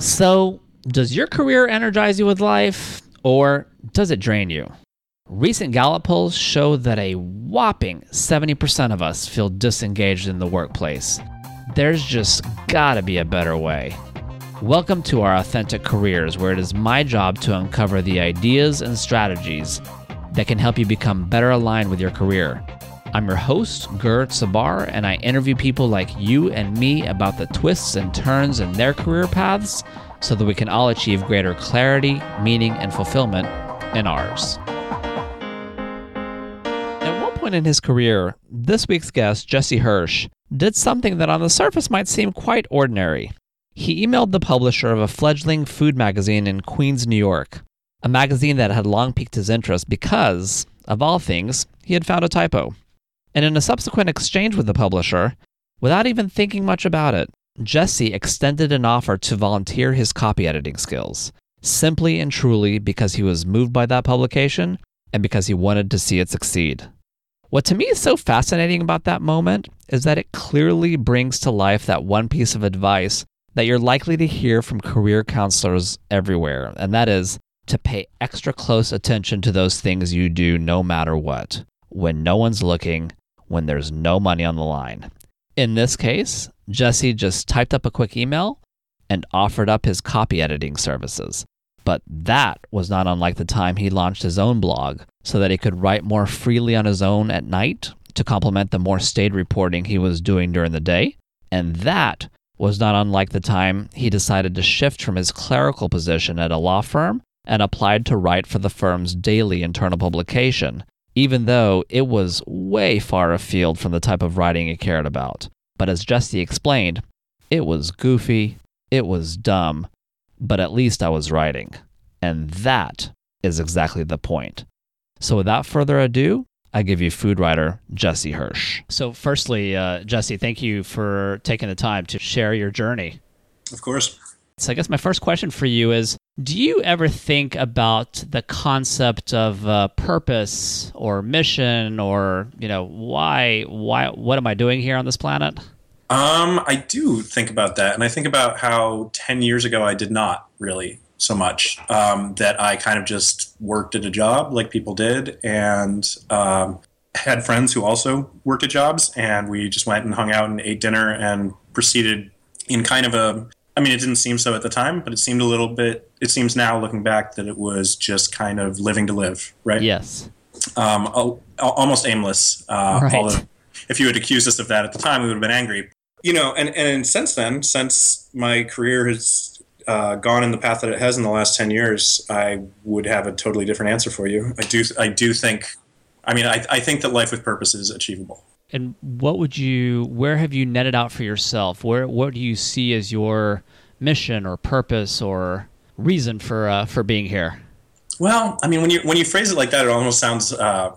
So, does your career energize you with life or does it drain you? Recent Gallup polls show that a whopping 70% of us feel disengaged in the workplace. There's just gotta be a better way. Welcome to our Authentic Careers, where it is my job to uncover the ideas and strategies that can help you become better aligned with your career. I'm your host, Gert Sabar, and I interview people like you and me about the twists and turns in their career paths so that we can all achieve greater clarity, meaning, and fulfillment in ours. At one point in his career, this week's guest, Jesse Hirsch, did something that on the surface might seem quite ordinary. He emailed the publisher of a fledgling food magazine in Queens, New York, a magazine that had long piqued his interest because, of all things, he had found a typo. And in a subsequent exchange with the publisher, without even thinking much about it, Jesse extended an offer to volunteer his copy editing skills, simply and truly because he was moved by that publication and because he wanted to see it succeed. What to me is so fascinating about that moment is that it clearly brings to life that one piece of advice that you're likely to hear from career counselors everywhere, and that is to pay extra close attention to those things you do no matter what, when no one's looking, when there's no money on the line. In this case, Jesse just typed up a quick email and offered up his copy editing services. But that was not unlike the time he launched his own blog so that he could write more freely on his own at night to complement the more staid reporting he was doing during the day. And that was not unlike the time he decided to shift from his clerical position at a law firm and applied to write for the firm's daily internal publication, even though it was way far afield from the type of writing he cared about. But as Jesse explained, it was goofy, it was dumb, but at least I was writing. And that is exactly the point. So without further ado, I give you food writer Jesse Hirsch. So, firstly, uh, Jesse, thank you for taking the time to share your journey. Of course. So, I guess my first question for you is Do you ever think about the concept of uh, purpose or mission or, you know, why, why, what am I doing here on this planet? Um, I do think about that. And I think about how 10 years ago I did not really so much um, that I kind of just worked at a job like people did and um, had friends who also worked at jobs. And we just went and hung out and ate dinner and proceeded in kind of a I mean, it didn't seem so at the time, but it seemed a little bit. It seems now, looking back, that it was just kind of living to live, right? Yes. Um, almost aimless. Uh, right. Although, if you had accused us of that at the time, we would have been angry. You know, and and since then, since my career has uh, gone in the path that it has in the last 10 years, I would have a totally different answer for you. I do, I do think, I mean, I, I think that life with purpose is achievable. And what would you, where have you netted out for yourself? Where, what do you see as your mission or purpose or reason for, uh, for being here? Well, I mean, when you, when you phrase it like that, it almost sounds, uh,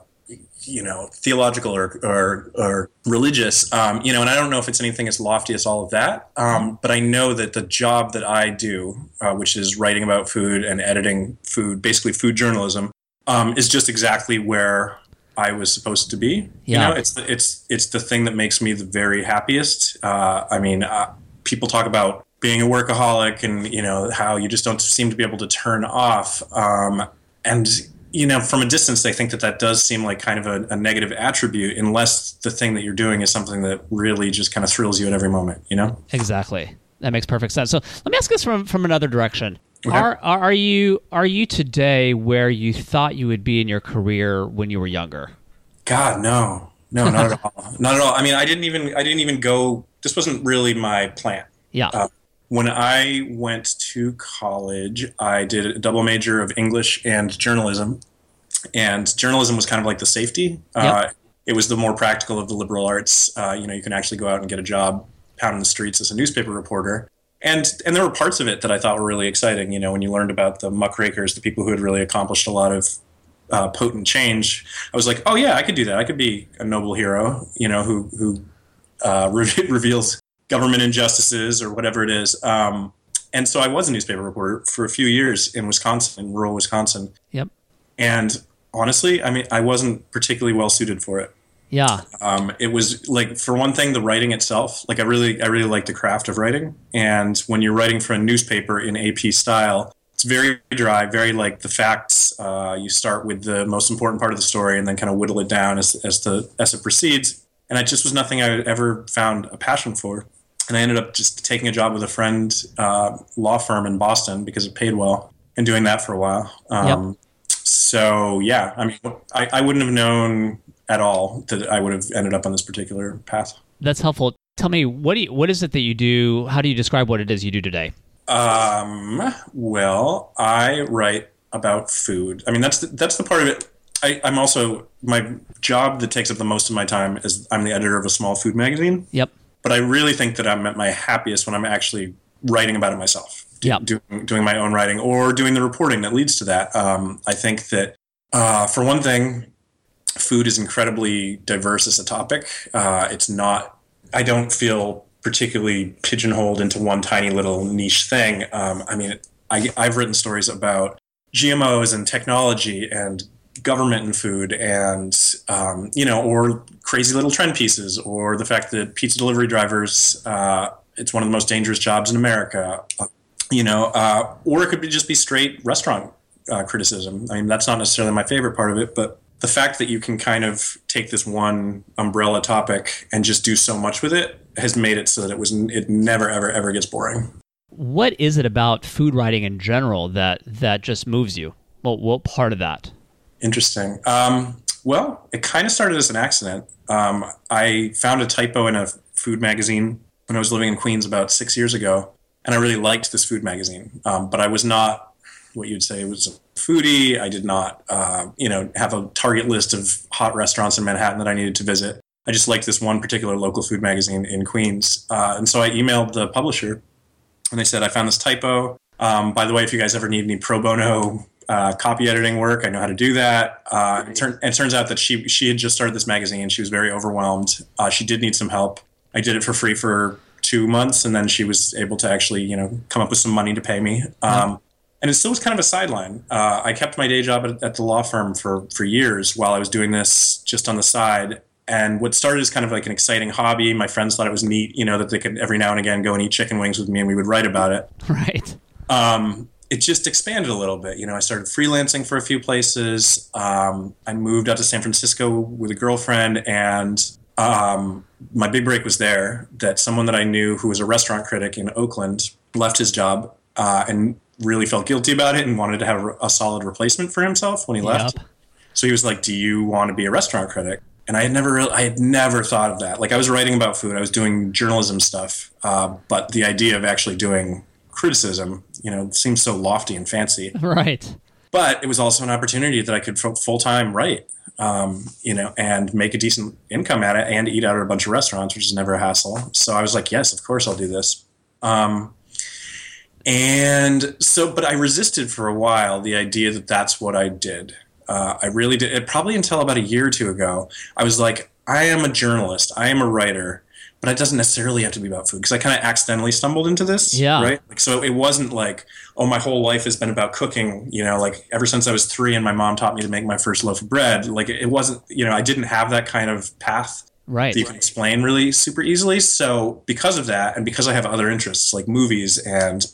you know theological or or, or religious um, you know and i don't know if it's anything as lofty as all of that um, but i know that the job that i do uh, which is writing about food and editing food basically food journalism um, is just exactly where i was supposed to be yeah. you know it's the, it's it's the thing that makes me the very happiest uh, i mean uh, people talk about being a workaholic and you know how you just don't seem to be able to turn off um, and you know, from a distance, they think that that does seem like kind of a, a, negative attribute, unless the thing that you're doing is something that really just kind of thrills you at every moment. You know, exactly. That makes perfect sense. So let me ask this from from another direction. Are are you are you today where you thought you would be in your career when you were younger? God, no, no, not at all, not at all. I mean, I didn't even I didn't even go. This wasn't really my plan. Yeah. Uh, when I went to college, I did a double major of English and journalism. And journalism was kind of like the safety. Yep. Uh, it was the more practical of the liberal arts. Uh, you know, you can actually go out and get a job pounding the streets as a newspaper reporter. And and there were parts of it that I thought were really exciting. You know, when you learned about the muckrakers, the people who had really accomplished a lot of uh, potent change, I was like, oh yeah, I could do that. I could be a noble hero. You know, who who uh, re- reveals government injustices or whatever it is. Um, and so I was a newspaper reporter for a few years in Wisconsin, in rural Wisconsin. Yep. And honestly, I mean, I wasn't particularly well suited for it. Yeah. Um, it was like for one thing, the writing itself. Like I really, I really like the craft of writing. And when you're writing for a newspaper in AP style, it's very dry, very like the facts. Uh, you start with the most important part of the story and then kind of whittle it down as as the as it proceeds. And it just was nothing I ever found a passion for. And I ended up just taking a job with a friend uh, law firm in Boston because it paid well, and doing that for a while. Um, yep. So yeah, I mean, I, I wouldn't have known at all that I would have ended up on this particular path. That's helpful. Tell me what do you, what is it that you do? How do you describe what it is you do today? Um, well, I write about food. I mean, that's the, that's the part of it. I, I'm also my job that takes up the most of my time is I'm the editor of a small food magazine. Yep. But I really think that I'm at my happiest when I'm actually writing about it myself. Do, yep. doing, doing my own writing or doing the reporting that leads to that. Um, I think that uh, for one thing, food is incredibly diverse as a topic. Uh, it's not. I don't feel particularly pigeonholed into one tiny little niche thing. Um, I mean, I, I've written stories about GMOs and technology and government and food and um, you know or crazy little trend pieces or the fact that pizza delivery drivers uh, it's one of the most dangerous jobs in america uh, you know uh, or it could be just be straight restaurant uh, criticism i mean that's not necessarily my favorite part of it but the fact that you can kind of take this one umbrella topic and just do so much with it has made it so that it was it never ever ever gets boring. What is it about food writing in general that that just moves you? Well, what part of that? Interesting. Um, well, it kind of started as an accident. Um, I found a typo in a food magazine when I was living in Queens about six years ago, and I really liked this food magazine. Um, but I was not what you'd say was a foodie. I did not, uh, you know, have a target list of hot restaurants in Manhattan that I needed to visit. I just liked this one particular local food magazine in Queens, uh, and so I emailed the publisher, and they said I found this typo. Um, by the way, if you guys ever need any pro bono uh, copy editing work, I know how to do that. Uh, it, turn, it, turns out that she she had just started this magazine. She was very overwhelmed. Uh, she did need some help. I did it for free for two months, and then she was able to actually, you know, come up with some money to pay me. Um, and it still was kind of a sideline. Uh, I kept my day job at, at, the law firm for for years while I was doing this just on the side. And what started as kind of like an exciting hobby, my friends thought it was neat, you know, that they could every now and again go and eat chicken wings with me, and we would write about it. Right. Um, it just expanded a little bit. You know, I started freelancing for a few places. Um, I moved out to San Francisco with a girlfriend, and um, my big break was there. That someone that I knew who was a restaurant critic in Oakland left his job uh, and really felt guilty about it and wanted to have a solid replacement for himself when he left. Yep. So he was like, "Do you want to be a restaurant critic?" And I had never, really, I had never thought of that. Like I was writing about food, I was doing journalism stuff, uh, but the idea of actually doing criticism, you know, seems so lofty and fancy. Right. But it was also an opportunity that I could full time write, um, you know, and make a decent income at it, and eat out at a bunch of restaurants, which is never a hassle. So I was like, yes, of course I'll do this. Um, and so, but I resisted for a while the idea that that's what I did. Uh, I really did. It, probably until about a year or two ago, I was like, I am a journalist, I am a writer, but it doesn't necessarily have to be about food because I kind of accidentally stumbled into this. Yeah. Right. Like, so it wasn't like, oh, my whole life has been about cooking. You know, like ever since I was three and my mom taught me to make my first loaf of bread. Like it wasn't. You know, I didn't have that kind of path right. that you can explain really super easily. So because of that, and because I have other interests like movies and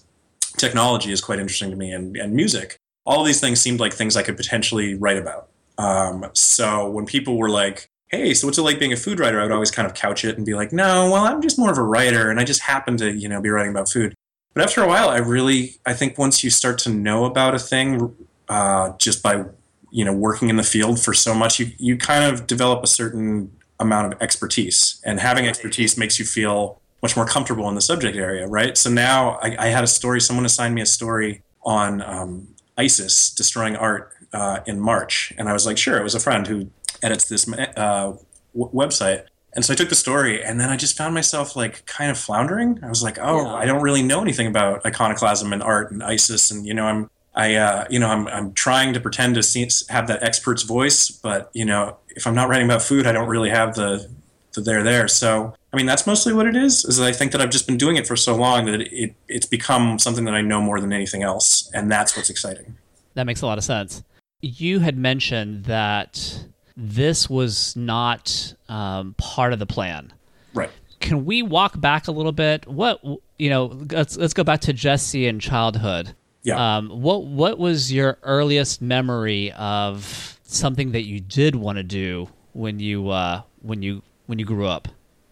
technology is quite interesting to me and, and music. All of these things seemed like things I could potentially write about. Um, so when people were like, hey, so what's it like being a food writer? I would always kind of couch it and be like, no, well, I'm just more of a writer and I just happen to, you know, be writing about food. But after a while, I really, I think once you start to know about a thing uh, just by, you know, working in the field for so much, you, you kind of develop a certain amount of expertise. And having expertise makes you feel much more comfortable in the subject area, right? So now I, I had a story. Someone assigned me a story on um, ISIS destroying art uh, in March, and I was like, sure. It was a friend who edits this uh, w- website, and so I took the story, and then I just found myself like kind of floundering. I was like, oh, yeah. I don't really know anything about iconoclasm and art and ISIS, and you know, I'm I, uh, you know, I'm, I'm trying to pretend to see, have that expert's voice, but you know, if I'm not writing about food, I don't really have the, the there there. So I mean, that's mostly what it is. Is I think that I've just been doing it for so long that it, it, it's become something that I know more than anything else, and that's what's exciting. That makes a lot of sense. You had mentioned that this was not um, part of the plan. Right. Can we walk back a little bit? What you know? Let's let's go back to Jesse and childhood. Yeah. Um, what what was your earliest memory of something that you did want to do when you uh, when you when you grew up?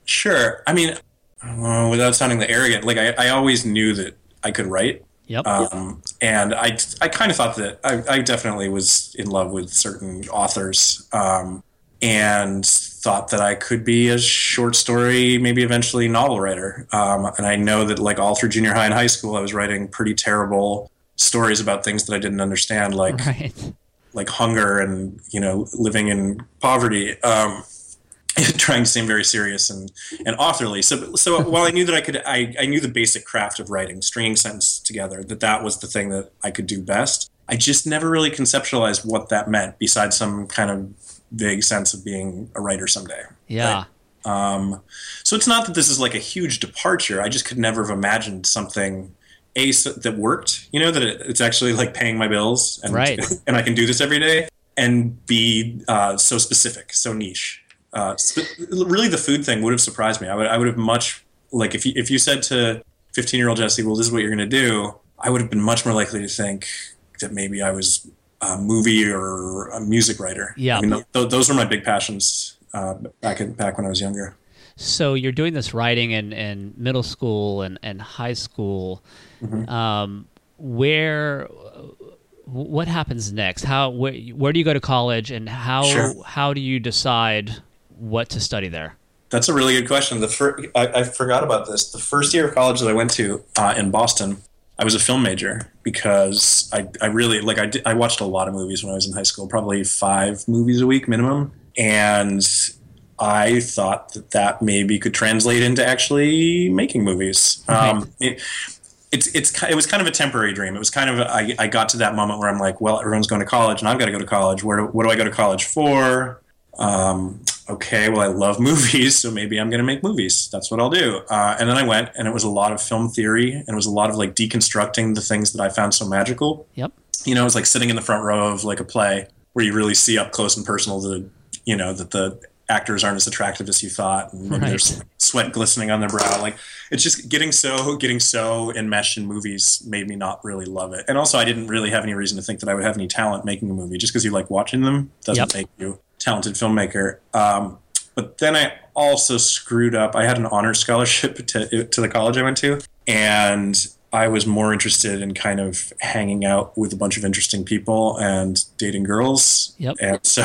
Sure. I mean, uh, without sounding the arrogant, like I, I always knew that I could write. Yep. Um, and I, I kind of thought that I, I definitely was in love with certain authors um, and thought that I could be a short story, maybe eventually novel writer. Um, and I know that, like, all through junior high and high school, I was writing pretty terrible stories about things that I didn't understand, like right. like hunger and you know living in poverty. Um, trying to seem very serious and, and authorly. So, so while I knew that I could, I, I knew the basic craft of writing, stringing sentences together, that that was the thing that I could do best. I just never really conceptualized what that meant besides some kind of vague sense of being a writer someday. Yeah. Right? Um, so it's not that this is like a huge departure. I just could never have imagined something a that worked. You know that it, it's actually like paying my bills, and right. and I can do this every day. And be uh, so specific, so niche. Uh, sp- really, the food thing would have surprised me. I would, I would have much like if you if you said to 15 year old Jesse, "Well, this is what you're going to do," I would have been much more likely to think that maybe I was a movie or a music writer. Yeah, I mean, th- those were my big passions uh, back in, back when I was younger. So you're doing this writing in, in middle school and, and high school. Mm-hmm. Um, where what happens next? How where, where do you go to college, and how sure. how do you decide what to study there? That's a really good question. The fir- I, I, forgot about this. The first year of college that I went to uh, in Boston, I was a film major because I, I really like I, did, I watched a lot of movies when I was in high school, probably five movies a week minimum, and I thought that that maybe could translate into actually making movies. Um, it, it's it's it was kind of a temporary dream. It was kind of I, I got to that moment where I'm like, well, everyone's going to college, and I've got to go to college. Where do, what do I go to college for? Um, okay, well, I love movies, so maybe I'm going to make movies. That's what I'll do. Uh, and then I went, and it was a lot of film theory, and it was a lot of like deconstructing the things that I found so magical. Yep. You know, it's like sitting in the front row of like a play where you really see up close and personal the, you know, that the actors aren't as attractive as you thought, and right. there's sweat glistening on their brow. Like it's just getting so getting so enmeshed in movies made me not really love it. And also, I didn't really have any reason to think that I would have any talent making a movie. Just because you like watching them doesn't yep. make you talented filmmaker. Um, but then I also screwed up. I had an honor scholarship to, to the college I went to, and I was more interested in kind of hanging out with a bunch of interesting people and dating girls. Yep. And so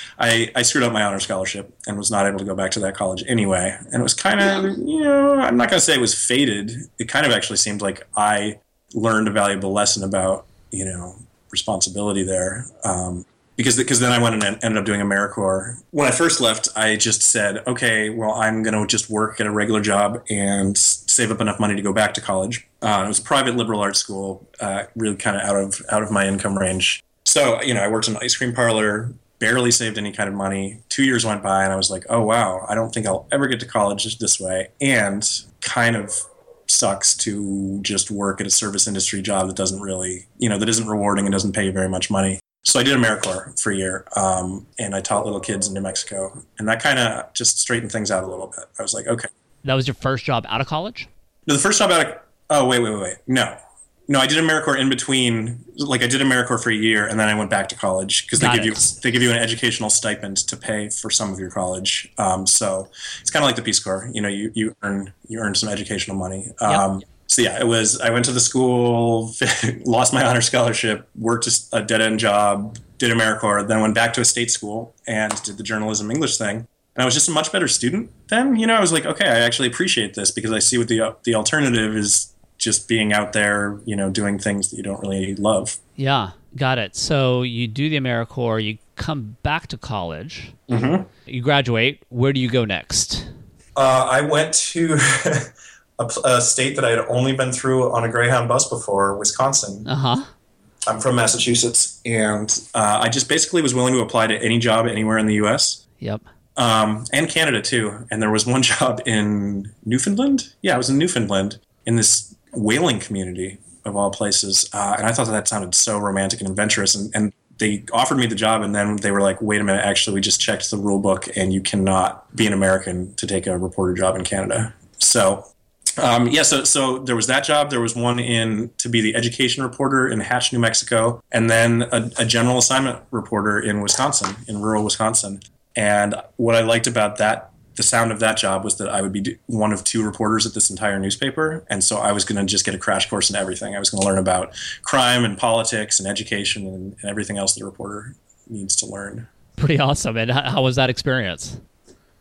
I, I screwed up my honor scholarship and was not able to go back to that college anyway. And it was kind of, you know, I'm not going to say it was fated. It kind of actually seemed like I learned a valuable lesson about, you know, responsibility there. Um, because because then I went and ended up doing AmeriCorps. When I first left, I just said, okay, well, I'm going to just work at a regular job and save up enough money to go back to college. Uh, it was a private liberal arts school, uh, really kind of out of out of my income range. So you know, I worked in an ice cream parlor, barely saved any kind of money. Two years went by, and I was like, oh wow, I don't think I'll ever get to college this way, and kind of sucks to just work at a service industry job that doesn't really, you know, that isn't rewarding and doesn't pay you very much money. So I did AmeriCorps for a year, um, and I taught little kids in New Mexico, and that kind of just straightened things out a little bit. I was like, okay. That was your first job out of college? No, the first job out of oh wait wait wait wait no no I did AmeriCorps in between like I did AmeriCorps for a year and then I went back to college because they Got give it. you they give you an educational stipend to pay for some of your college. Um, so it's kind of like the Peace Corps. You know, you you earn you earn some educational money. Um, Yep. So yeah, it was. I went to the school, lost my honor scholarship, worked a dead end job, did AmeriCorps, then went back to a state school and did the journalism English thing. And I was just a much better student then. You know, I was like, okay, I actually appreciate this because I see what the the alternative is just being out there, you know, doing things that you don't really love. Yeah, got it. So you do the AmeriCorps, you come back to college, Mm-hmm. you graduate. Where do you go next? Uh, I went to a, a state that I had only been through on a Greyhound bus before, Wisconsin. Uh huh. I'm from Massachusetts, and uh, I just basically was willing to apply to any job anywhere in the U.S. Yep. um, and Canada too. And there was one job in Newfoundland. Yeah, I was in Newfoundland in this whaling community of all places, uh, and I thought that, that sounded so romantic and adventurous. And, and they offered me the job, and then they were like, "Wait a minute, actually, we just checked the rule book, and you cannot be an American to take a reporter job in Canada." So um, yeah, so so there was that job. There was one in to be the education reporter in Hatch, New Mexico, and then a, a, general assignment reporter in Wisconsin, in rural Wisconsin. And what I liked about that, the sound of that job was that I would be one of two reporters at this entire newspaper, and so I was going to just get a crash course in everything. I was going to learn about crime and politics and education and, and everything else that a reporter needs to learn. Pretty awesome. And how was that experience?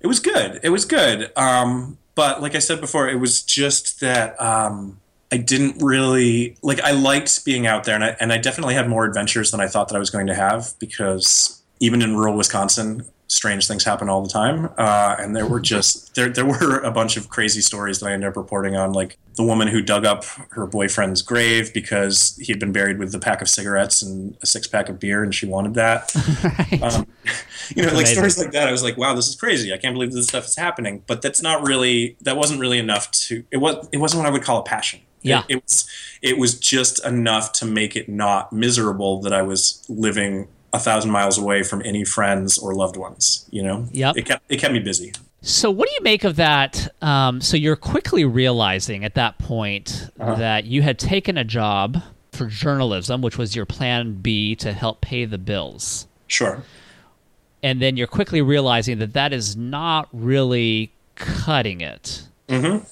It was good. It was good. Um, but like I said before, it was just that um, I didn't really like. I liked being out there, and I and I definitely had more adventures than I thought that I was going to have because even in rural Wisconsin, strange things happen all the time. Uh, and there were just there there were a bunch of crazy stories that I ended up reporting on, like the woman who dug up her boyfriend's grave because he had been buried with a pack of cigarettes and a six pack of beer, and she wanted that. right. um, you know, like amazing. stories like that. I was like, wow, this is crazy. I can't believe this stuff is happening. But that's not really that wasn't really enough to it was it wasn't what I would call a passion. Yeah. It, it was it was just enough to make it not miserable that I was living a thousand miles away from any friends or loved ones. You know, yep. it kept it kept me busy. So, what do you make of that? Um, so, you're quickly realizing at that point uh-huh. that you had taken a job for journalism, which was your plan B to help pay the bills. Sure. And then you're quickly realizing that that is not really cutting it. Mm-hmm.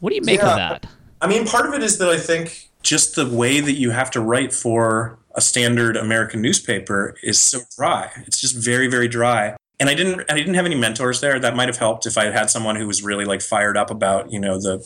What do you make yeah. of that? I mean, part of it is that I think just the way that you have to write for a standard American newspaper is so dry. It's just very, very dry. And I didn't I didn't have any mentors there. That might have helped if I had had someone who was really like fired up about, you know, the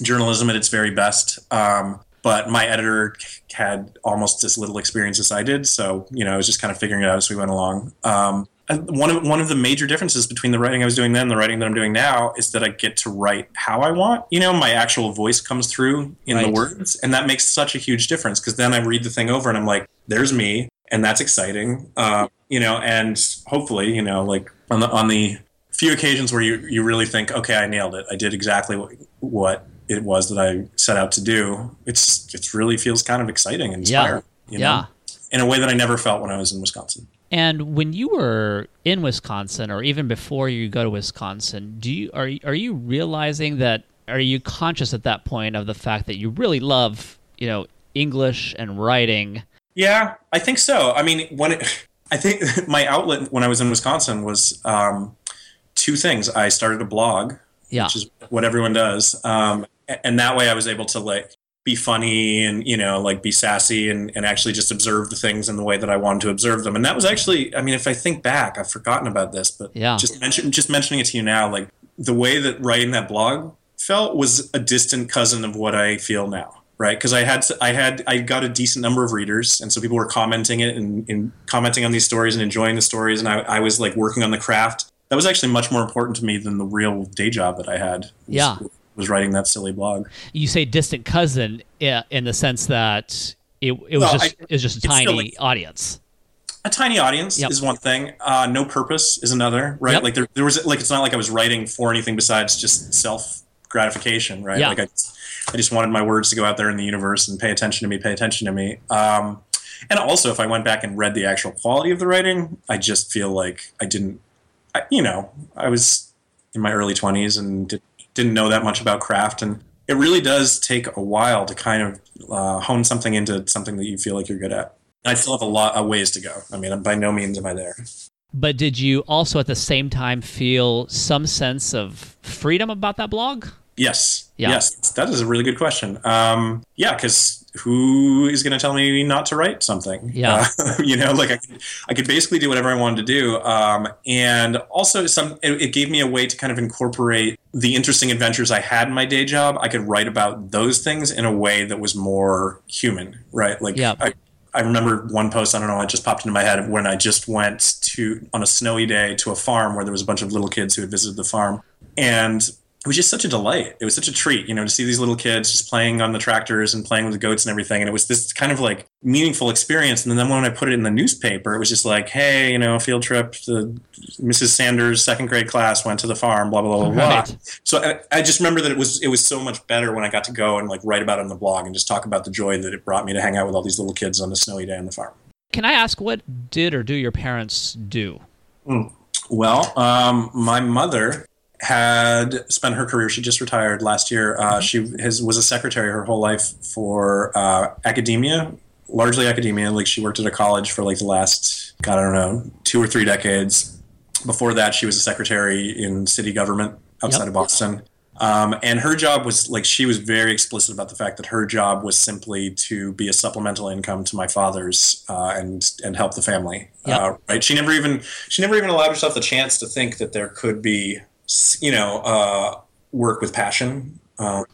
journalism at its very best. Um, but my editor had almost as little experience as I did, so you know I was just kind of figuring it out as we went along. Um, one of one of the major differences between the writing I was doing then and the writing that I'm doing now is that I get to write how I want. You know, my actual voice comes through in right. the words, and that makes such a huge difference because then I read the thing over and I'm like, "There's me," and that's exciting. Uh, you know, and hopefully, you know, like on the on the few occasions where you you really think, "Okay, I nailed it. I did exactly what, what it was that I set out to do." It's it really feels kind of exciting and inspiring. Yeah. You know? yeah. In a way that I never felt when I was in Wisconsin. And when you were in Wisconsin, or even before you go to Wisconsin, do you are are you realizing that? Are you conscious at that point of the fact that you really love, you know, English and writing? Yeah, I think so. I mean, when it, I think my outlet when I was in Wisconsin was um, two things. I started a blog, yeah. which is what everyone does, um, and that way I was able to like be funny and you know like be sassy and, and actually just observe the things in the way that I wanted to observe them. And that was actually I mean if I think back I've forgotten about this but yeah. just mention just mentioning it to you now like the way that writing that blog felt was a distant cousin of what I feel now right? Because I had I had I got a decent number of readers and so people were commenting it and, and commenting on these stories and enjoying the stories and I, I was like working on the craft. That was actually much more important to me than the real day job that I had. Yeah was writing that silly blog. You say distant cousin in the sense that it, it was well, just I, it was just a tiny audience. A tiny audience yep. is one thing. Uh, no purpose is another, right? Yep. Like there, there was like it's not like I was writing for anything besides just self gratification, right? Yeah. Like I, I just wanted my words to go out there in the universe and pay attention to me, pay attention to me. Um, and also, if I went back and read the actual quality of the writing, I just feel like I didn't, I, you know, I was in my early 20s and did, didn't know that much about craft and it really does take a while to kind of uh, hone something into something that you feel like you're good at. I still have a lot of ways to go. I mean, by no means am I there. But did you also at the same time feel some sense of freedom about that blog? Yes. Yeah. Yes. That is a really good question. Um, yeah, because who is going to tell me not to write something? Yeah. Uh, you know, like I, I could basically do whatever I wanted to do. Um, and also some, it, it, gave me a way to kind of incorporate the interesting adventures I had in my day job. I could write about those things in a way that was more human, right? Like yeah. I, I remember one post, I don't know, it just popped into my head when I just went to, on a snowy day to a farm where there was a bunch of little kids who had visited the farm. And it was just such a delight. It was such a treat, you know, to see these little kids just playing on the tractors and playing with the goats and everything. And it was this kind of like meaningful experience. And then when I put it in the newspaper, it was just like, hey, you know, field trip. The Mrs. Sanders' second grade class went to the farm. Blah blah blah blah. Right. blah. So I, I, just remember that it was it was so much better when I got to go and like write about it on the blog and just talk about the joy that it brought me to hang out with all these little kids on a snowy day on the farm. Can I ask what did or do your parents do? Mm. Well, um, my mother had spent her career. She just retired last year. Uh, mm-hmm. She has, was a secretary her whole life for uh, academia, largely academia. Like she worked at a college for like the last, God, I don't know, two or three decades. Before that, she was a secretary in city government outside yep. of Boston. Um, and her job was like she was very explicit about the fact that her job was simply to be a supplemental income to my father's uh, and and help the family. Yep. Uh, right? She never even she never even allowed herself the chance to think that there could be you know uh, work with passion. Um,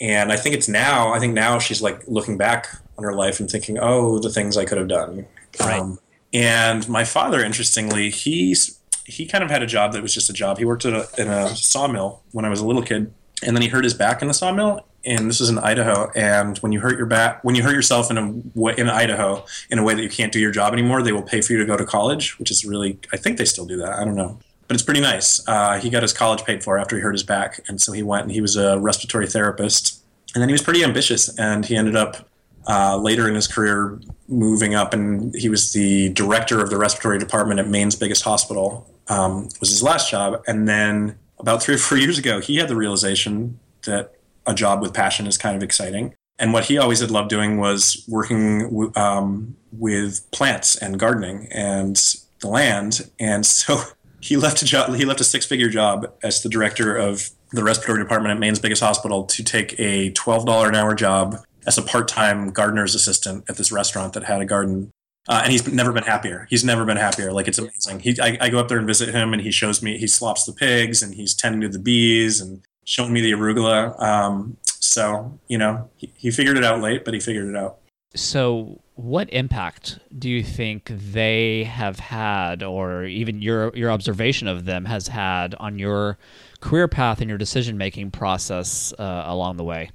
and I think it's now. I think now she's like looking back on her life and thinking, oh, the things I could have done. Right. Um, and my father, interestingly, he's he kind of had a job that was just a job. He worked at a, in a sawmill when I was a little kid, and then he hurt his back in the sawmill. And this is in Idaho. And when you hurt your back, when you hurt yourself in a way, in Idaho in a way that you can't do your job anymore, they will pay for you to go to college, which is really I think they still do that. I don't know, but it's pretty nice. Uh, he got his college paid for after he hurt his back, and so he went and he was a respiratory therapist. And then he was pretty ambitious, and he ended up uh, later in his career moving up, and he was the director of the respiratory department at Maine's biggest hospital. Um, was his last job, and then about three or four years ago, he had the realization that a job with passion is kind of exciting. And what he always had loved doing was working um, with plants and gardening and the land. And so he left a job. He left a six-figure job as the director of the respiratory department at Maine's biggest hospital to take a twelve dollar an hour job as a part-time gardener's assistant at this restaurant that had a garden. Uh, and he's never been happier. He's never been happier. Like it's amazing. He, I, I, go up there and visit him, and he shows me he slops the pigs, and he's tending to the bees, and showing me the arugula. Um, so you know, he, he figured it out late, but he figured it out. So, what impact do you think they have had, or even your your observation of them has had on your career path and your decision making process uh, along the way?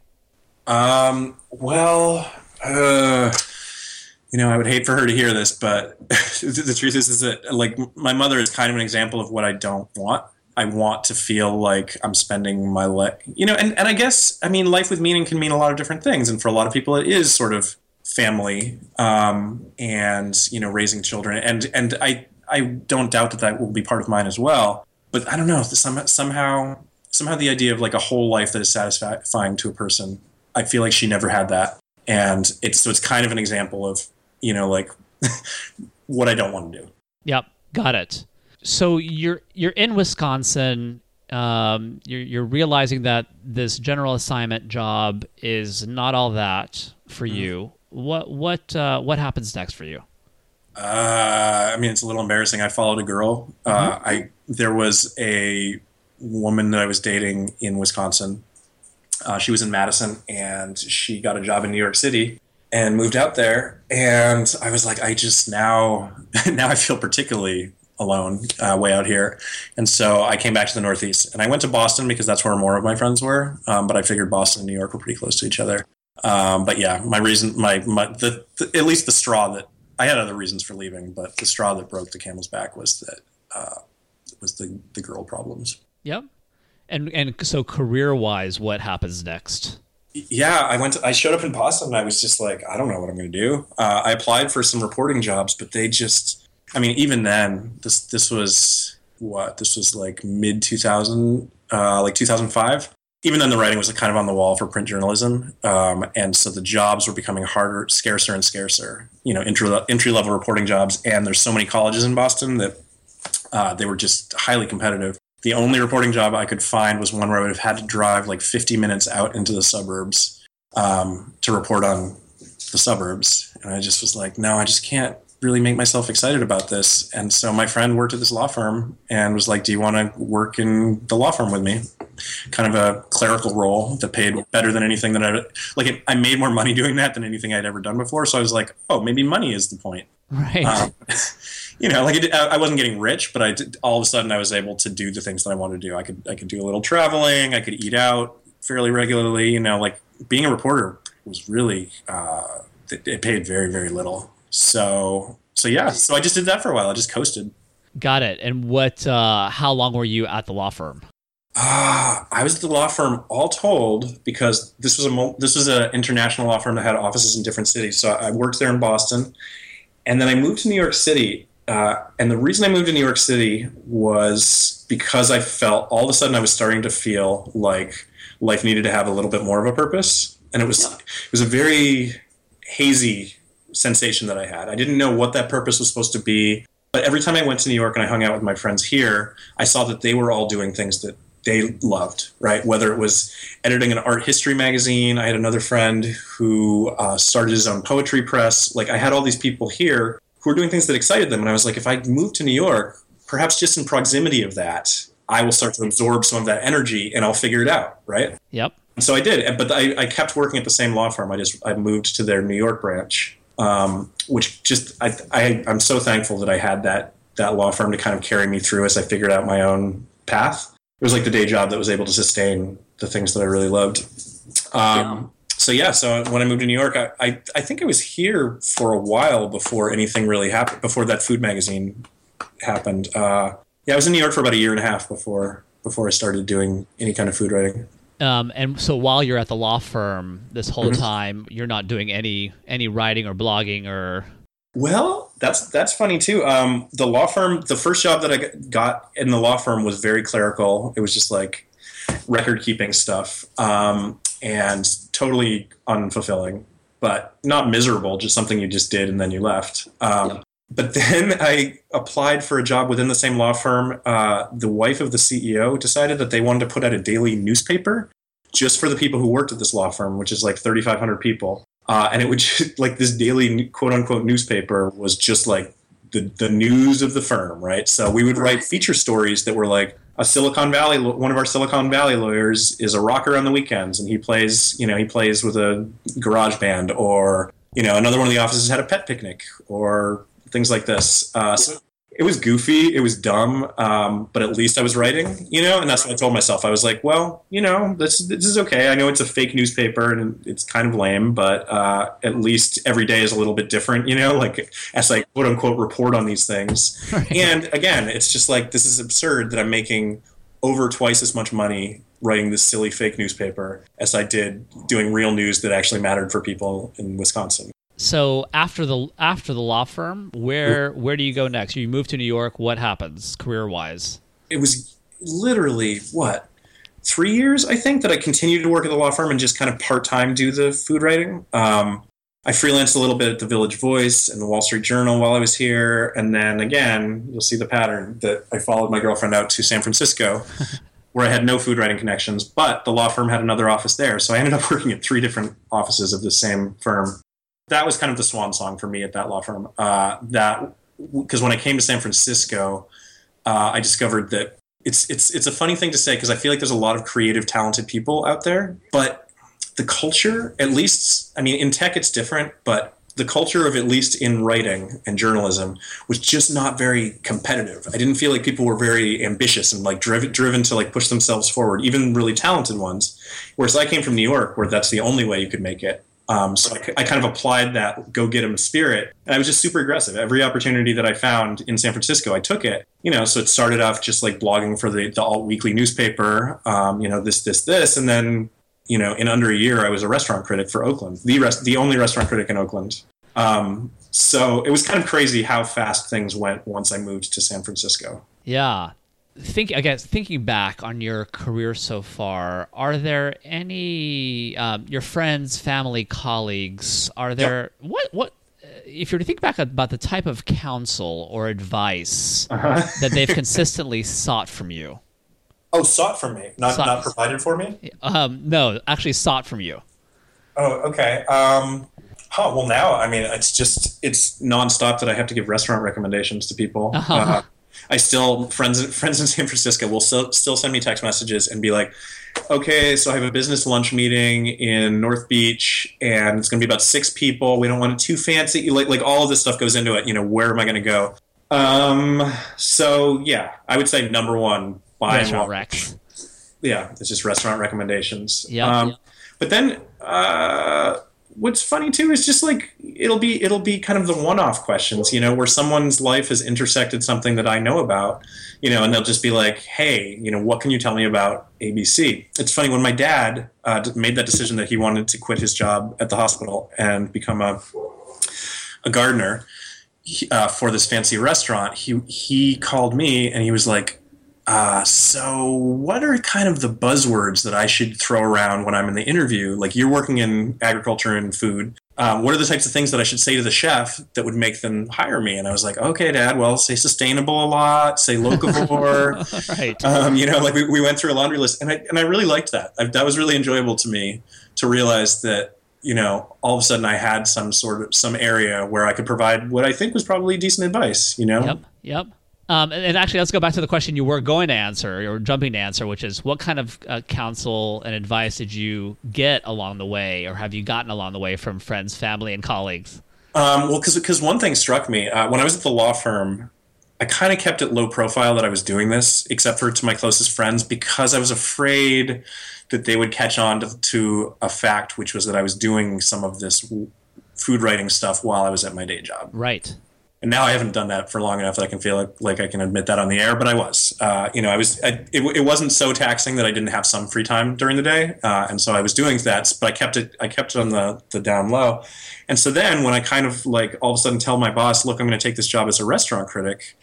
Um, well, uh, you know, I would hate for her to hear this, but the truth is, is that like my mother is kind of an example of what I don't want. I want to feel like I'm spending my life, you know, and, and I guess, I mean, life with meaning can mean a lot of different things. And for a lot of people, it is sort of family um, and, you know, raising children. And, and I, I don't doubt that that will be part of mine as well. But I don't know, somehow, somehow the idea of like a whole life that is satisfying to a person I feel like she never had that, and it's so it's kind of an example of you know like what I don't want to do. Yep, got it. So you're you're in Wisconsin. Um, you're you're realizing that this general assignment job is not all that for mm-hmm. you. What what uh, what happens next for you? Uh, I mean, it's a little embarrassing. I followed a girl. Uh, mm-hmm. I there was a woman that I was dating in Wisconsin uh, she was in Madison and she got a job in New York City and moved out there. And I was like, I just now, now I feel particularly alone uh, way out here. And so I came back to the Northeast and I went to Boston because that's where more of my friends were. Um, but I figured Boston and New York were pretty close to each other. Um, but yeah, my reason, my, my the, the, at least the straw that I had other reasons for leaving, but the straw that broke the camel's back was that uh, was the the girl problems. Yep. And and so career wise, what happens next? Yeah, I went. To, I showed up in Boston. and I was just like, I don't know what I'm going to do. Uh, I applied for some reporting jobs, but they just. I mean, even then, this this was what this was like mid 2000, uh, like 2005. Even then, the writing was kind of on the wall for print journalism, um, and so the jobs were becoming harder, scarcer and scarcer. You know, entry level reporting jobs, and there's so many colleges in Boston that uh, they were just highly competitive the only reporting job I could find was one where I would have had to drive like 50 minutes out into the suburbs um, to report on the suburbs. And I just was like, no, I just can't really make myself excited about this. And so my friend worked at this law firm and was like, do you want to work in the law firm with me? Kind of a clerical role that paid better than anything that I like. It, I made more money doing that than anything I'd ever done before. So I was like, oh, maybe money is the point. Right. Um, you know, like it, I wasn't getting rich, but I did, all of a sudden I was able to do the things that I wanted to do. I could I could do a little traveling. I could eat out fairly regularly. You know, like being a reporter was really uh, it, it paid very very little. So so yeah, so I just did that for a while. I just coasted. Got it. And what? Uh, how long were you at the law firm? Uh, I was at the law firm all told because this was a this was an international law firm that had offices in different cities. So I worked there in Boston, and then I moved to New York City. Uh, and the reason I moved to New York City was because I felt all of a sudden I was starting to feel like life needed to have a little bit more of a purpose. And it was it was a very hazy sensation that I had. I didn't know what that purpose was supposed to be. But every time I went to New York and I hung out with my friends here, I saw that they were all doing things that they loved, right? Whether it was editing an art history magazine, I had another friend who uh, started his own poetry press. Like I had all these people here who were doing things that excited them, and I was like, if I move to New York, perhaps just in proximity of that, I will start to absorb some of that energy, and I'll figure it out, right? Yep. And So I did, but I, I kept working at the same law firm. I just I moved to their New York branch, um, which just I, I I'm so thankful that I had that that law firm to kind of carry me through as I figured out my own path it was like the day job that was able to sustain the things that I really loved. Um, yeah. So yeah, so when I moved to New York, I, I, I think I was here for a while before anything really happened. Before that food magazine happened, uh, yeah, I was in New York for about a year and a half before before I started doing any kind of food writing. Um, and so while you're at the law firm this whole mm-hmm. time, you're not doing any any writing or blogging or well, that's that's funny too. Um, the law firm, the first job that I got in the law firm was very clerical. It was just like record keeping stuff, um, and totally unfulfilling, but not miserable. Just something you just did and then you left. Um, But then I applied for a job within the same law firm. Uh, the wife of the CEO decided that they wanted to put out a daily newspaper just for the people who worked at this law firm, which is like 3,500 people. Uh, and it would just, like this daily quote unquote newspaper was just like the, the news of the firm, right? So we would write feature stories that were like a Silicon Valley, one of our Silicon Valley lawyers is a rocker on the weekends and he plays, you know, he plays with a garage band or, you know, another one of the offices had a pet picnic or things like this. Uh, so it was goofy, it was dumb, um, but at least I was writing, you know, and that's what I told myself. I was like, well, you know, this this is okay. I know it's a fake newspaper and it's kind of lame, but uh, at least every day is a little bit different, you know, like as I quote unquote report on these things. And again, it's just like this is absurd that I'm making over twice as much money writing this silly fake newspaper as I did doing real news that actually mattered for people in Wisconsin. So after the after the law firm, where where do you go next? You move to New York. What happens career wise? It was literally what three years, I think, that I continued to work at the law firm and just kind of part time do the food writing. Um, I freelanced a little bit at the Village Voice and the Wall Street Journal while I was here, and then again, you'll see the pattern that I followed my girlfriend out to San Francisco. where I had no food writing connections, but the law firm had another office there. So I ended up working at three different offices of the same firm that was kind of the swan song for me at that law firm. Uh, that because when I came to San Francisco, uh, I discovered that it's it's it's a funny thing to say because I feel like there's a lot of creative, talented people out there, but the culture, at least, I mean, in tech it's different, but the culture of at least in writing and journalism was just not very competitive. I didn't feel like people were very ambitious and like driven driven to like push themselves forward, even really talented ones. Whereas I came from New York, where that's the only way you could make it. Um, so I, I, kind of applied that go get 'em spirit, and I was just super aggressive. Every opportunity that I found in San Francisco, I took it. You know, so it started off just like blogging for the, the alt weekly newspaper. Um, you know, this, this, this, and then you know, in under a year, I was a restaurant critic for Oakland, the rest, the only restaurant critic in Oakland. Um, so it was kind of crazy how fast things went once I moved to San Francisco. Yeah, think I guess thinking back on your career so far, are there any um, your friends, family, colleagues? Are there what what if you were to think back about the type of counsel or advice uh-huh. that they've consistently sought from you? Oh, sought from me, not sought, not provided for me. Um, no, actually sought from you. Oh, okay. Um, huh, well, now I mean, it's just it's nonstop that I have to give restaurant recommendations to people. Uh-huh. Uh, I still friends friends in San Francisco will still still send me text messages and be like, okay, so I have a business lunch meeting in North Beach, and it's going to be about six people. We don't want it too fancy. Like like all of this stuff goes into it. You know, where am I going to go? Um, so yeah, I would say number one, by restaurant recs. Yeah, it's just restaurant recommendations. Yeah. Um, But then. Uh, what's funny too is just like it'll be it'll be kind of the one-off questions you know where someone's life has intersected something that i know about you know and they'll just be like hey you know what can you tell me about abc it's funny when my dad uh, made that decision that he wanted to quit his job at the hospital and become a, a gardener uh, for this fancy restaurant, he he called me and he was like, uh, "So, what are kind of the buzzwords that I should throw around when I'm in the interview? Like, you're working in agriculture and food. Um, what are the types of things that I should say to the chef that would make them hire me?" And I was like, "Okay, Dad. Well, say sustainable a lot. Say locavore. right. Um, you know, like we, we went through a laundry list, and I and I really liked that. I, that was really enjoyable to me to realize that you know, all of a sudden I had some sort of some area where I could provide what I think was probably decent advice. You know. Yep. Yep. Um, and, and actually, let's go back to the question you were going to answer or jumping to answer, which is what kind of uh, counsel and advice did you get along the way, or have you gotten along the way from friends, family, and colleagues? Um, well, because one thing struck me uh, when I was at the law firm, I kind of kept it low profile that I was doing this, except for to my closest friends, because I was afraid that they would catch on to, to a fact, which was that I was doing some of this food writing stuff while I was at my day job. Right. And now I haven't done that for long enough that I can feel like, like I can admit that on the air. But I was, uh, you know, I was. I, it, it, wasn't so taxing that I didn't have some free time during the day, uh, and so I was doing that. But I kept it. I kept it on the the down low. And so then when I kind of like all of a sudden tell my boss, "Look, I'm going to take this job as a restaurant critic,"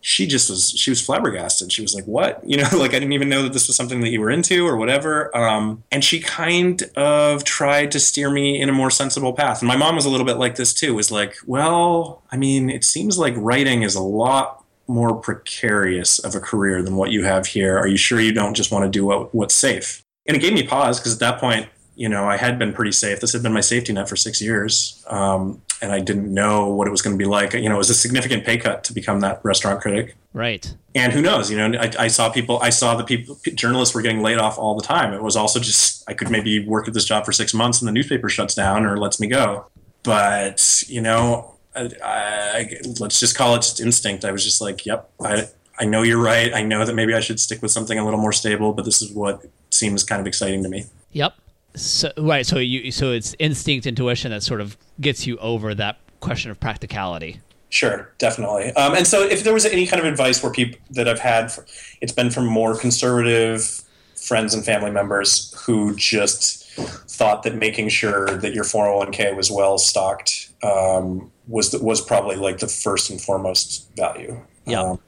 she just was she was flabbergasted. She was like what? You know like i didn't even know that this was something that you were into or whatever. Um, and she kind of tried to steer me in a more sensible path. And my mom was a little bit like this too was like well i mean it seems like writing is a lot more precarious of a career than what you have here. Are you sure you don't just want to do what, what's safe? And it gave me pause because at that point you know, I had been pretty safe. This had been my safety net for six years, um, and I didn't know what it was going to be like. You know, it was a significant pay cut to become that restaurant critic. Right. And who knows? You know, I, I saw people. I saw the people. Journalists were getting laid off all the time. It was also just I could maybe work at this job for six months, and the newspaper shuts down or lets me go. But you know, I, I, let's just call it just instinct. I was just like, yep, I I know you're right. I know that maybe I should stick with something a little more stable, but this is what seems kind of exciting to me. Yep. So, right. So you so it's instinct, intuition that sort of gets you over that question of practicality. Sure, definitely. Um, and so, if there was any kind of advice where people that I've had, for, it's been from more conservative friends and family members who just thought that making sure that your 401k was well stocked um, was was probably like the first and foremost value. Yeah. Um,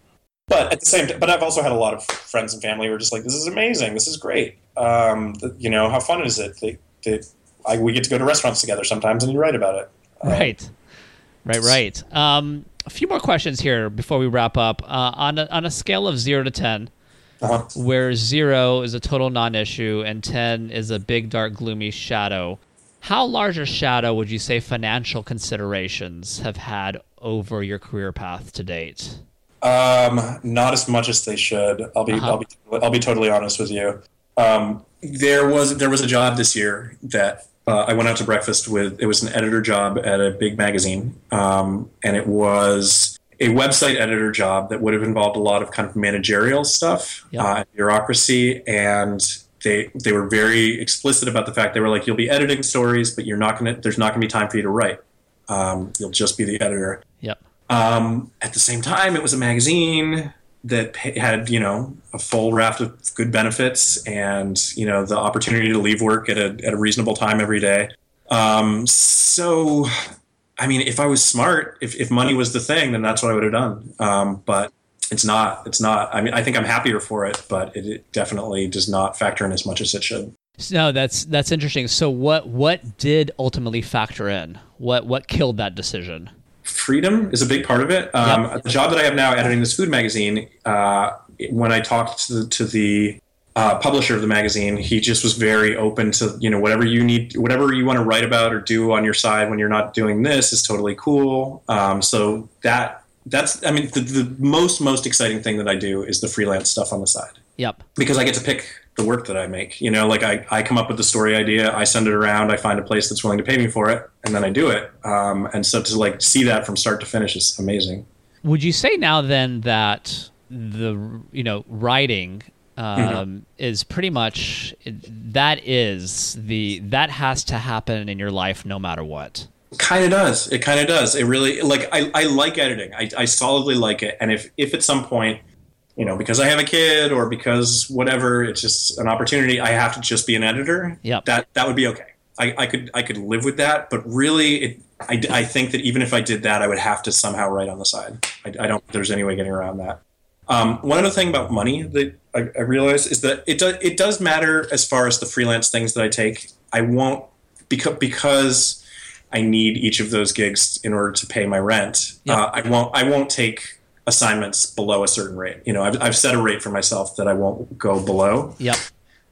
but at the same time, but I've also had a lot of friends and family who are just like, "This is amazing. This is great. Um, you know, how fun is it? They, they, I, we get to go to restaurants together sometimes, and you write about it." Uh, right, right, right. Um, a few more questions here before we wrap up. Uh, on a, on a scale of zero to 10 uh-huh. where zero is a total non-issue and ten is a big, dark, gloomy shadow, how large a shadow would you say financial considerations have had over your career path to date? Um, not as much as they should. I'll be, uh-huh. I'll be, I'll be totally honest with you. Um, there was, there was a job this year that uh, I went out to breakfast with. It was an editor job at a big magazine, um, and it was a website editor job that would have involved a lot of kind of managerial stuff, yep. uh, bureaucracy, and they they were very explicit about the fact they were like, you'll be editing stories, but you're not gonna. There's not gonna be time for you to write. Um, you'll just be the editor. Yep. Um, at the same time, it was a magazine that had you know a full raft of good benefits and you know the opportunity to leave work at a at a reasonable time every day. Um, so, I mean, if I was smart, if if money was the thing, then that's what I would have done. Um, but it's not. It's not. I mean, I think I'm happier for it, but it, it definitely does not factor in as much as it should. No, that's that's interesting. So, what what did ultimately factor in? What what killed that decision? Freedom is a big part of it. Um, yep. The job that I have now, editing this food magazine, uh, when I talked to the, to the uh, publisher of the magazine, he just was very open to you know whatever you need, whatever you want to write about or do on your side when you're not doing this is totally cool. Um, so that that's I mean the, the most most exciting thing that I do is the freelance stuff on the side. Yep. Because I get to pick the work that I make. You know, like I, I come up with the story idea, I send it around, I find a place that's willing to pay me for it, and then I do it. Um, and so to like see that from start to finish is amazing. Would you say now then that the you know writing um, mm-hmm. is pretty much that is the that has to happen in your life no matter what. Kind of does. It kind of does. It really like I, I like editing. I, I solidly like it. And if if at some point you know, because I have a kid or because whatever, it's just an opportunity. I have to just be an editor. Yeah, that that would be okay. I, I could I could live with that, but really, it, I, I think that even if I did that, I would have to somehow write on the side. I, I don't. There's any way getting around that. Um, one other thing about money that I, I realize is that it does it does matter as far as the freelance things that I take. I won't because because I need each of those gigs in order to pay my rent. Yep. Uh, I won't I won't take assignments below a certain rate. You know, I've, I've set a rate for myself that I won't go below. Yep.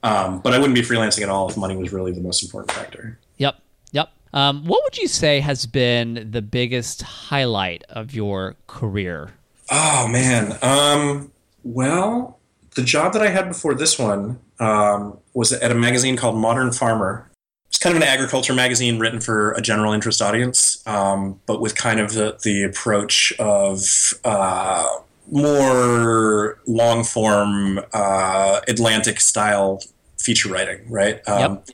Um, but I wouldn't be freelancing at all if money was really the most important factor. Yep. Yep. Um, what would you say has been the biggest highlight of your career? Oh man. Um, well, the job that I had before this one um, was at a magazine called Modern Farmer. It's kind of an agriculture magazine written for a general interest audience, um, but with kind of the, the approach of uh, more long form uh, Atlantic style feature writing, right? Um, Yep.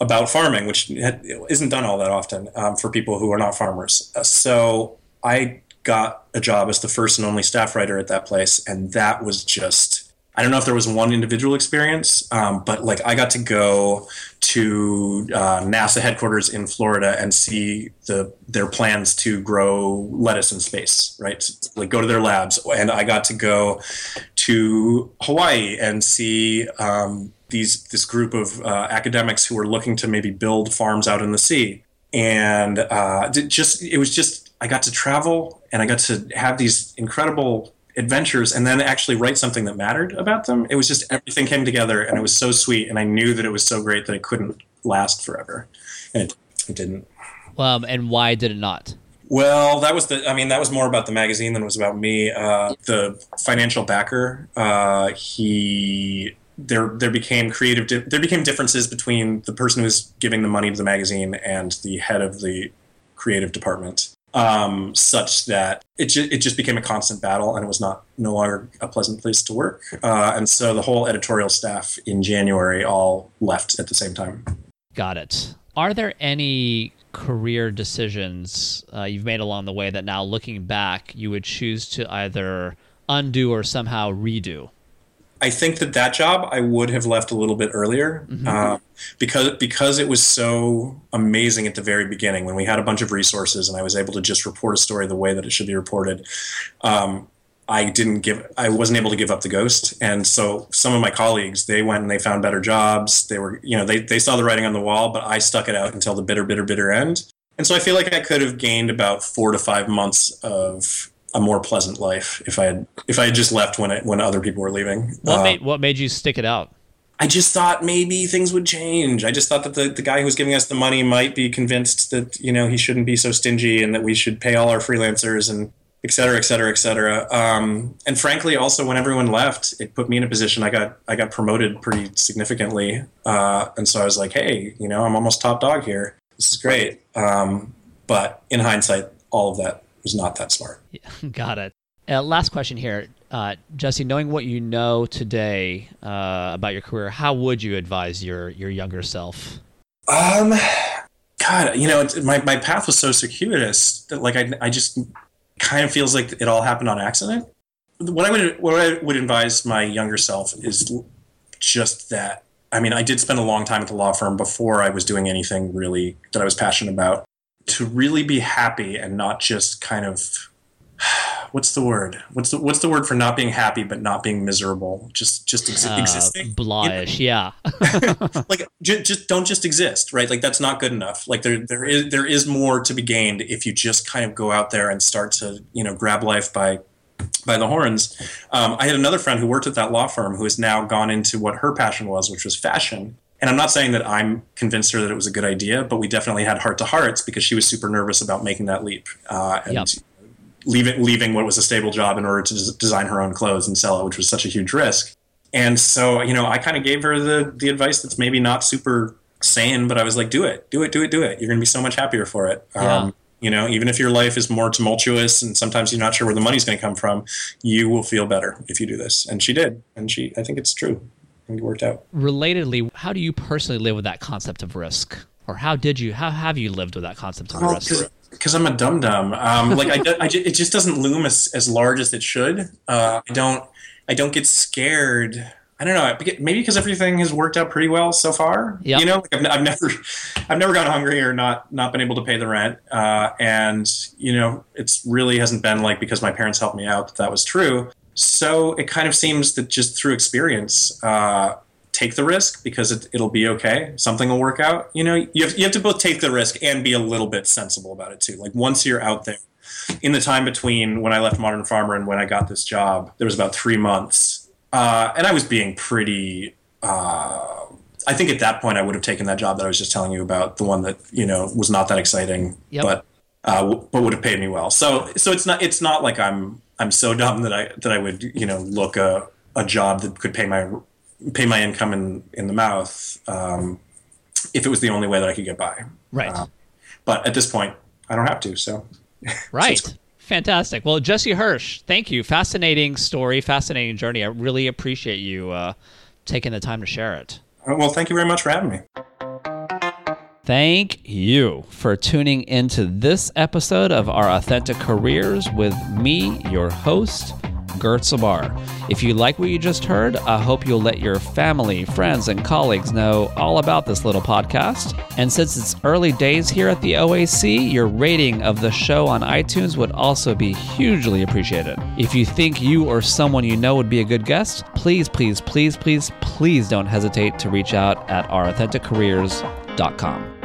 About farming, which isn't done all that often um, for people who are not farmers. Uh, so I got a job as the first and only staff writer at that place, and that was just. I don't know if there was one individual experience, um, but like I got to go to uh, NASA headquarters in Florida and see the their plans to grow lettuce in space, right? Like go to their labs, and I got to go to Hawaii and see um, these this group of uh, academics who were looking to maybe build farms out in the sea, and uh, just it was just I got to travel and I got to have these incredible adventures and then actually write something that mattered about them. It was just everything came together and it was so sweet and I knew that it was so great that it couldn't last forever. And it, it didn't. Um, and why did it not? Well, that was the. I mean, that was more about the magazine than it was about me. Uh, the financial backer, uh, he there there became creative. Di- there became differences between the person who was giving the money to the magazine and the head of the creative department, um, such that it ju- it just became a constant battle, and it was not no longer a pleasant place to work. Uh, and so the whole editorial staff in January all left at the same time. Got it. Are there any career decisions uh, you've made along the way that now looking back you would choose to either undo or somehow redo? I think that that job I would have left a little bit earlier uh, because because it was so amazing at the very beginning when we had a bunch of resources and I was able to just report a story the way that it should be reported. Um, I didn't give I wasn't able to give up the ghost, and so some of my colleagues they went and they found better jobs. They were you know they they saw the writing on the wall, but I stuck it out until the bitter bitter bitter end. And so I feel like I could have gained about four to five months of a more pleasant life if I had if I had just left when it, when other people were leaving. What Uh, made what made you stick it out? I just thought maybe things would change. I just thought that the, the guy who was giving us the money might be convinced that you know he shouldn't be so stingy and that we should pay all our freelancers and et cetera, et cetera, et cetera. Um, and frankly, also when everyone left, it put me in a position. I got I got promoted pretty significantly, uh, and so I was like, hey, you know, I'm almost top dog here. This is great. Um, but in hindsight, all of that was not that smart. Got it. Uh, last question here, uh, Jesse. Knowing what you know today uh, about your career, how would you advise your your younger self? Um, God, you know, my my path was so circuitous that like I I just kind of feels like it all happened on accident. What I would what I would advise my younger self is just that. I mean, I did spend a long time at the law firm before I was doing anything really that I was passionate about. To really be happy and not just kind of what's the word? What's the what's the word for not being happy but not being miserable? Just just exi- Uh, existing. Blahish, yeah. like j- just don't just exist right like that's not good enough like there there is there is more to be gained if you just kind of go out there and start to you know grab life by by the horns um, i had another friend who worked at that law firm who has now gone into what her passion was which was fashion and i'm not saying that i'm convinced her that it was a good idea but we definitely had heart to hearts because she was super nervous about making that leap uh, and Yep. leaving leaving what was a stable job in order to des- design her own clothes and sell it which was such a huge risk and so, you know, I kind of gave her the the advice that's maybe not super sane, but I was like, do it, do it, do it, do it. You're going to be so much happier for it. Yeah. Um, you know, even if your life is more tumultuous and sometimes you're not sure where the money's going to come from, you will feel better if you do this. And she did. And she, I think it's true. It worked out. Relatedly, how do you personally live with that concept of risk, or how did you? How have you lived with that concept of risk? because I'm a dum dum. Um, like I, I it just doesn't loom as, as large as it should. Uh, I don't I don't get scared I don't know. Maybe because everything has worked out pretty well so far. Yep. You know, like I've, I've, never, I've never gone hungry or not not been able to pay the rent. Uh, and you know, it's really hasn't been like because my parents helped me out that that was true. So it kind of seems that just through experience, uh, take the risk because it, will be okay. Something will work out. You know, you have you have to both take the risk and be a little bit sensible about it too. Like once you're out there, in the time between when I left Modern Farmer and when I got this job, there was about three months uh, and I was being pretty. Uh, I think at that point I would have taken that job that I was just telling you about, the one that you know was not that exciting, yep. but uh, but would have paid me well. So so it's not it's not like I'm I'm so dumb that I that I would you know look a a job that could pay my pay my income in in the mouth um, if it was the only way that I could get by. Right. Uh, but at this point, I don't have to. So right. so Fantastic. Well, Jesse Hirsch, thank you. Fascinating story, fascinating journey. I really appreciate you uh, taking the time to share it. Well, thank you very much for having me. Thank you for tuning into this episode of Our Authentic Careers with me, your host, Gert Sabar. If you like what you just heard, I hope you'll let your family, friends, and colleagues know all about this little podcast. And since it's early days here at the OAC, your rating of the show on iTunes would also be hugely appreciated. If you think you or someone you know would be a good guest, please, please, please, please, please don't hesitate to reach out at ourauthenticcareers.com.